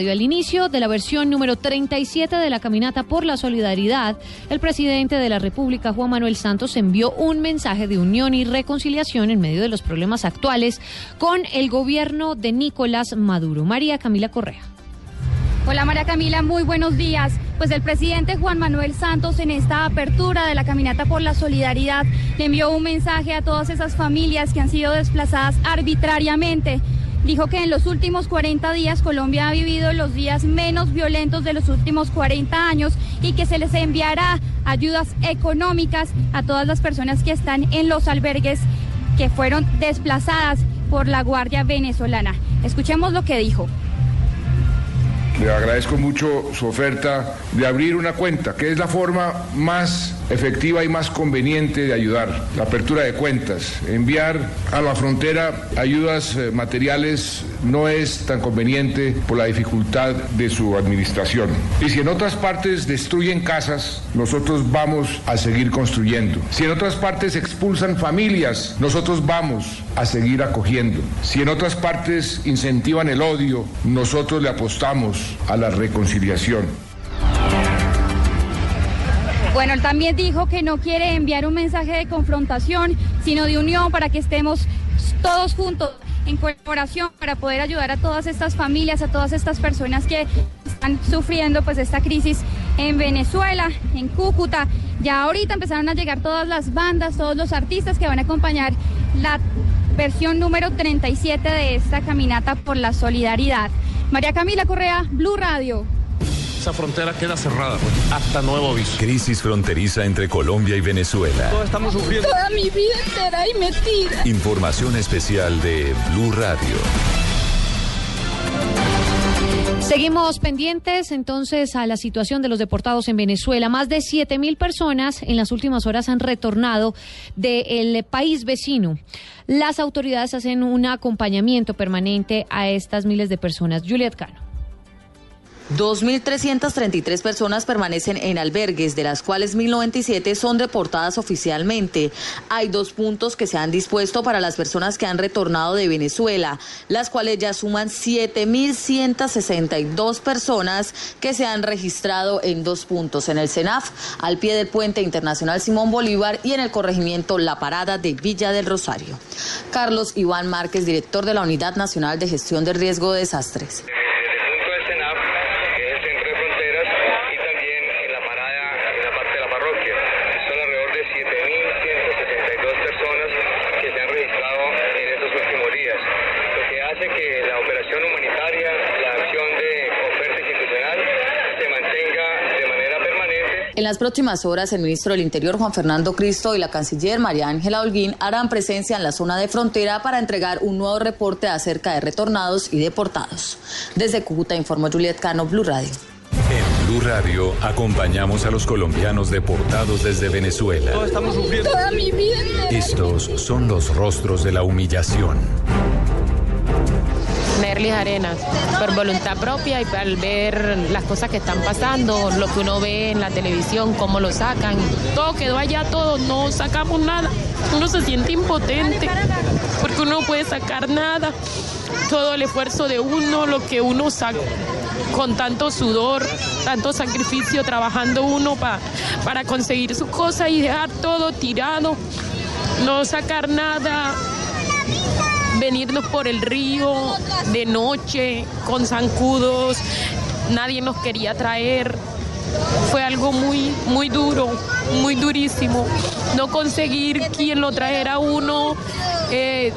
Al inicio de la versión número 37 de la Caminata por la Solidaridad, el presidente de la República, Juan Manuel Santos, envió un mensaje de unión y reconciliación en medio de los problemas actuales con el gobierno de Nicolás Maduro. María Camila Correa. Hola María Camila, muy buenos días. Pues el presidente Juan Manuel Santos en esta apertura de la Caminata por la Solidaridad le envió un mensaje a todas esas familias que han sido desplazadas arbitrariamente dijo que en los últimos 40 días Colombia ha vivido los días menos violentos de los últimos 40 años y que se les enviará ayudas económicas a todas las personas que están en los albergues que fueron desplazadas por la Guardia Venezolana. Escuchemos lo que dijo. Le agradezco mucho su oferta de abrir una cuenta, que es la forma más efectiva y más conveniente de ayudar. La apertura de cuentas, enviar a la frontera ayudas eh, materiales no es tan conveniente por la dificultad de su administración. Y si en otras partes destruyen casas, nosotros vamos a seguir construyendo. Si en otras partes expulsan familias, nosotros vamos a seguir acogiendo. Si en otras partes incentivan el odio, nosotros le apostamos a la reconciliación. Bueno, él también dijo que no quiere enviar un mensaje de confrontación, sino de unión para que estemos todos juntos en colaboración para poder ayudar a todas estas familias, a todas estas personas que están sufriendo pues esta crisis en Venezuela, en Cúcuta. Ya ahorita empezaron a llegar todas las bandas, todos los artistas que van a acompañar la versión número 37 de esta caminata por la solidaridad. María Camila Correa, Blue Radio esa frontera queda cerrada pues, hasta nuevo aviso. Crisis fronteriza entre Colombia y Venezuela. Todos estamos sufriendo. Toda mi vida entera y metida. Información especial de Blue Radio. Seguimos pendientes entonces a la situación de los deportados en Venezuela. Más de 7 mil personas en las últimas horas han retornado del país vecino. Las autoridades hacen un acompañamiento permanente a estas miles de personas. Juliet Cano. 2.333 personas permanecen en albergues, de las cuales 1.097 son deportadas oficialmente. Hay dos puntos que se han dispuesto para las personas que han retornado de Venezuela, las cuales ya suman 7.162 personas que se han registrado en dos puntos, en el CENAF, al pie del puente internacional Simón Bolívar y en el corregimiento La Parada de Villa del Rosario. Carlos Iván Márquez, director de la Unidad Nacional de Gestión de Riesgo de Desastres. En las próximas horas, el ministro del Interior, Juan Fernando Cristo, y la canciller María Ángela Holguín harán presencia en la zona de frontera para entregar un nuevo reporte acerca de retornados y deportados. Desde Cúcuta informó Juliet Cano, Blue Radio. En Blue Radio acompañamos a los colombianos deportados desde Venezuela. estamos sufriendo. Toda mi vida. Estos son los rostros de la humillación. Nerlis Arenas, por voluntad propia y al ver las cosas que están pasando, lo que uno ve en la televisión, cómo lo sacan. Todo quedó allá, todo, no sacamos nada. Uno se siente impotente porque uno no puede sacar nada. Todo el esfuerzo de uno, lo que uno saca con tanto sudor, tanto sacrificio, trabajando uno para conseguir su cosa y dejar todo tirado, no sacar nada, venirnos por el río de noche con zancudos, nadie nos quería traer. Fue algo muy, muy duro, muy durísimo. No conseguir quien lo trajera uno, eh,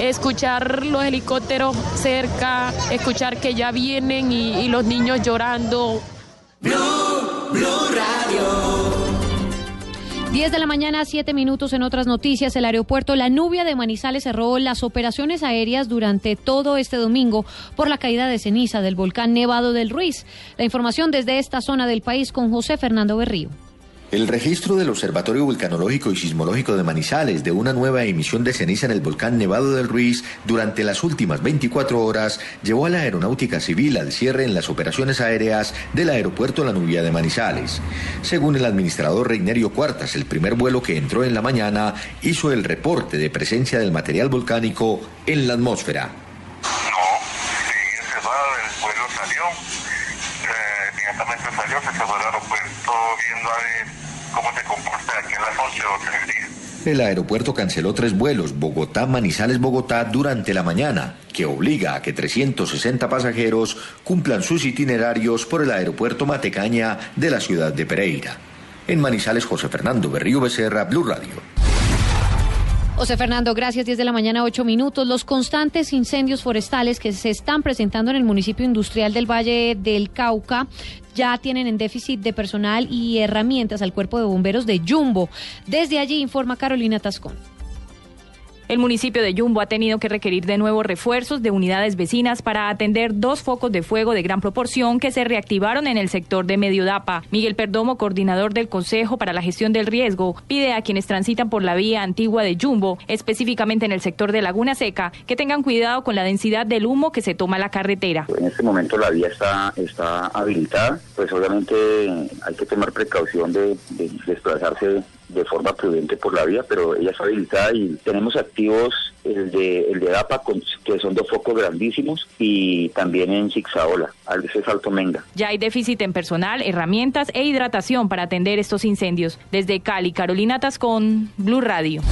escuchar los helicópteros cerca, escuchar que ya vienen y, y los niños llorando. Blue, Blue Radio. 10 de la mañana, 7 minutos en otras noticias. El aeropuerto La Nubia de Manizales cerró las operaciones aéreas durante todo este domingo por la caída de ceniza del volcán Nevado del Ruiz. La información desde esta zona del país con José Fernando Berrío. El registro del Observatorio Vulcanológico y Sismológico de Manizales de una nueva emisión de ceniza en el volcán Nevado del Ruiz durante las últimas 24 horas llevó a la Aeronáutica Civil al cierre en las operaciones aéreas del aeropuerto La Nubia de Manizales. Según el administrador Reinerio Cuartas, el primer vuelo que entró en la mañana hizo el reporte de presencia del material volcánico en la atmósfera. No, sí, el vuelo salió, eh, inmediatamente salió, se viendo a ver cómo se comporta aquí en las 11 o del día. El aeropuerto canceló tres vuelos Bogotá-Manizales-Bogotá durante la mañana, que obliga a que 360 pasajeros cumplan sus itinerarios por el aeropuerto Matecaña de la ciudad de Pereira. En Manizales, José Fernando Berrío Becerra, Blue Radio. José Fernando, gracias. 10 de la mañana, 8 minutos. Los constantes incendios forestales que se están presentando en el municipio industrial del Valle del Cauca ya tienen en déficit de personal y herramientas al cuerpo de bomberos de Jumbo. Desde allí informa Carolina Tascón. El municipio de Yumbo ha tenido que requerir de nuevo refuerzos de unidades vecinas para atender dos focos de fuego de gran proporción que se reactivaron en el sector de Mediodapa. Miguel Perdomo, coordinador del Consejo para la Gestión del Riesgo, pide a quienes transitan por la vía antigua de Yumbo, específicamente en el sector de Laguna Seca, que tengan cuidado con la densidad del humo que se toma la carretera. En este momento la vía está, está habilitada, pues obviamente hay que tomar precaución de, de desplazarse de forma prudente por la vía, pero ella está habilitada y tenemos activos el de, el de DAPA, con, que son dos focos grandísimos, y también en Zigzaola, al de Salto Menga. Ya hay déficit en personal, herramientas e hidratación para atender estos incendios. Desde Cali, Carolina Tascón, Blue Radio.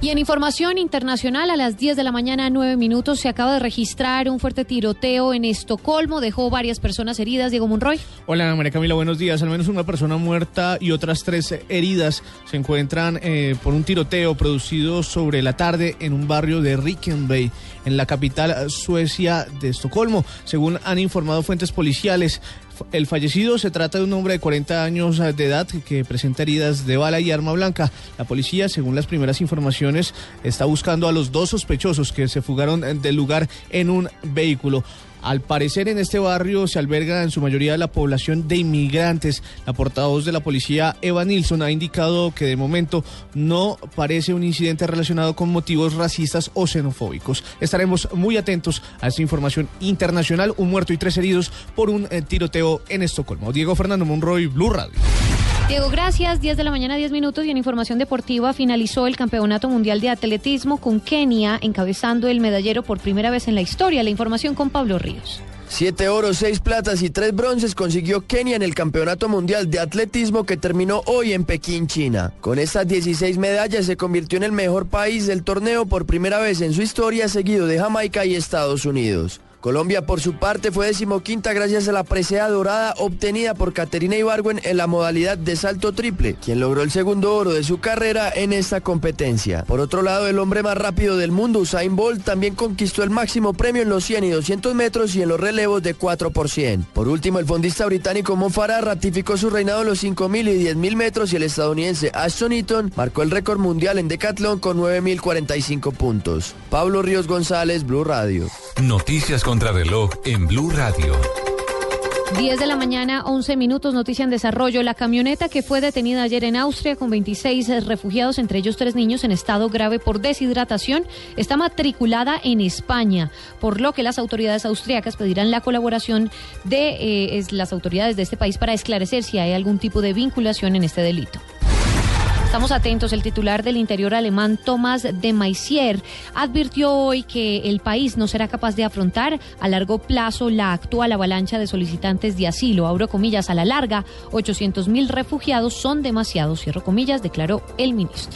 Y en información internacional, a las 10 de la mañana, 9 minutos, se acaba de registrar un fuerte tiroteo en Estocolmo. Dejó varias personas heridas. Diego Monroy. Hola, María Camila, buenos días. Al menos una persona muerta y otras tres heridas se encuentran eh, por un tiroteo producido sobre la tarde en un barrio de Rickenbay, en la capital suecia de Estocolmo. Según han informado fuentes policiales, el fallecido se trata de un hombre de 40 años de edad que presenta heridas de bala y arma blanca. La policía, según las primeras informaciones, está buscando a los dos sospechosos que se fugaron del lugar en un vehículo. Al parecer en este barrio se alberga en su mayoría la población de inmigrantes. La portavoz de la policía Eva Nilsson ha indicado que de momento no parece un incidente relacionado con motivos racistas o xenofóbicos. Estaremos muy atentos a esta información internacional. Un muerto y tres heridos por un eh, tiroteo en Estocolmo. Diego Fernando Monroy, Blue Radio. Diego, gracias. 10 de la mañana, 10 minutos. Y en información deportiva finalizó el Campeonato Mundial de Atletismo con Kenia encabezando el medallero por primera vez en la historia. La información con Pablo Ríos. Siete oros, seis platas y tres bronces consiguió Kenia en el Campeonato Mundial de Atletismo que terminó hoy en Pekín, China. Con estas 16 medallas se convirtió en el mejor país del torneo por primera vez en su historia, seguido de Jamaica y Estados Unidos. Colombia, por su parte, fue decimoquinta gracias a la presea dorada obtenida por Caterina Ibargüen en la modalidad de salto triple, quien logró el segundo oro de su carrera en esta competencia. Por otro lado, el hombre más rápido del mundo, Usain Bolt, también conquistó el máximo premio en los 100 y 200 metros y en los relevos de 4 por 100. Por último, el fondista británico Mo Farah ratificó su reinado en los 5.000 y 10.000 metros y el estadounidense Ashton Eaton marcó el récord mundial en decatlón con 9.045 puntos. Pablo Ríos González, Blue Radio. Noticias contra reloj en Blue Radio. 10 de la mañana, 11 minutos, noticia en desarrollo. La camioneta que fue detenida ayer en Austria con 26 refugiados, entre ellos tres niños en estado grave por deshidratación, está matriculada en España, por lo que las autoridades austriacas pedirán la colaboración de eh, las autoridades de este país para esclarecer si hay algún tipo de vinculación en este delito. Estamos atentos. El titular del interior alemán, Thomas de Maizière, advirtió hoy que el país no será capaz de afrontar a largo plazo la actual avalancha de solicitantes de asilo. Abro comillas, a la larga, 800 mil refugiados son demasiados, cierro comillas, declaró el ministro.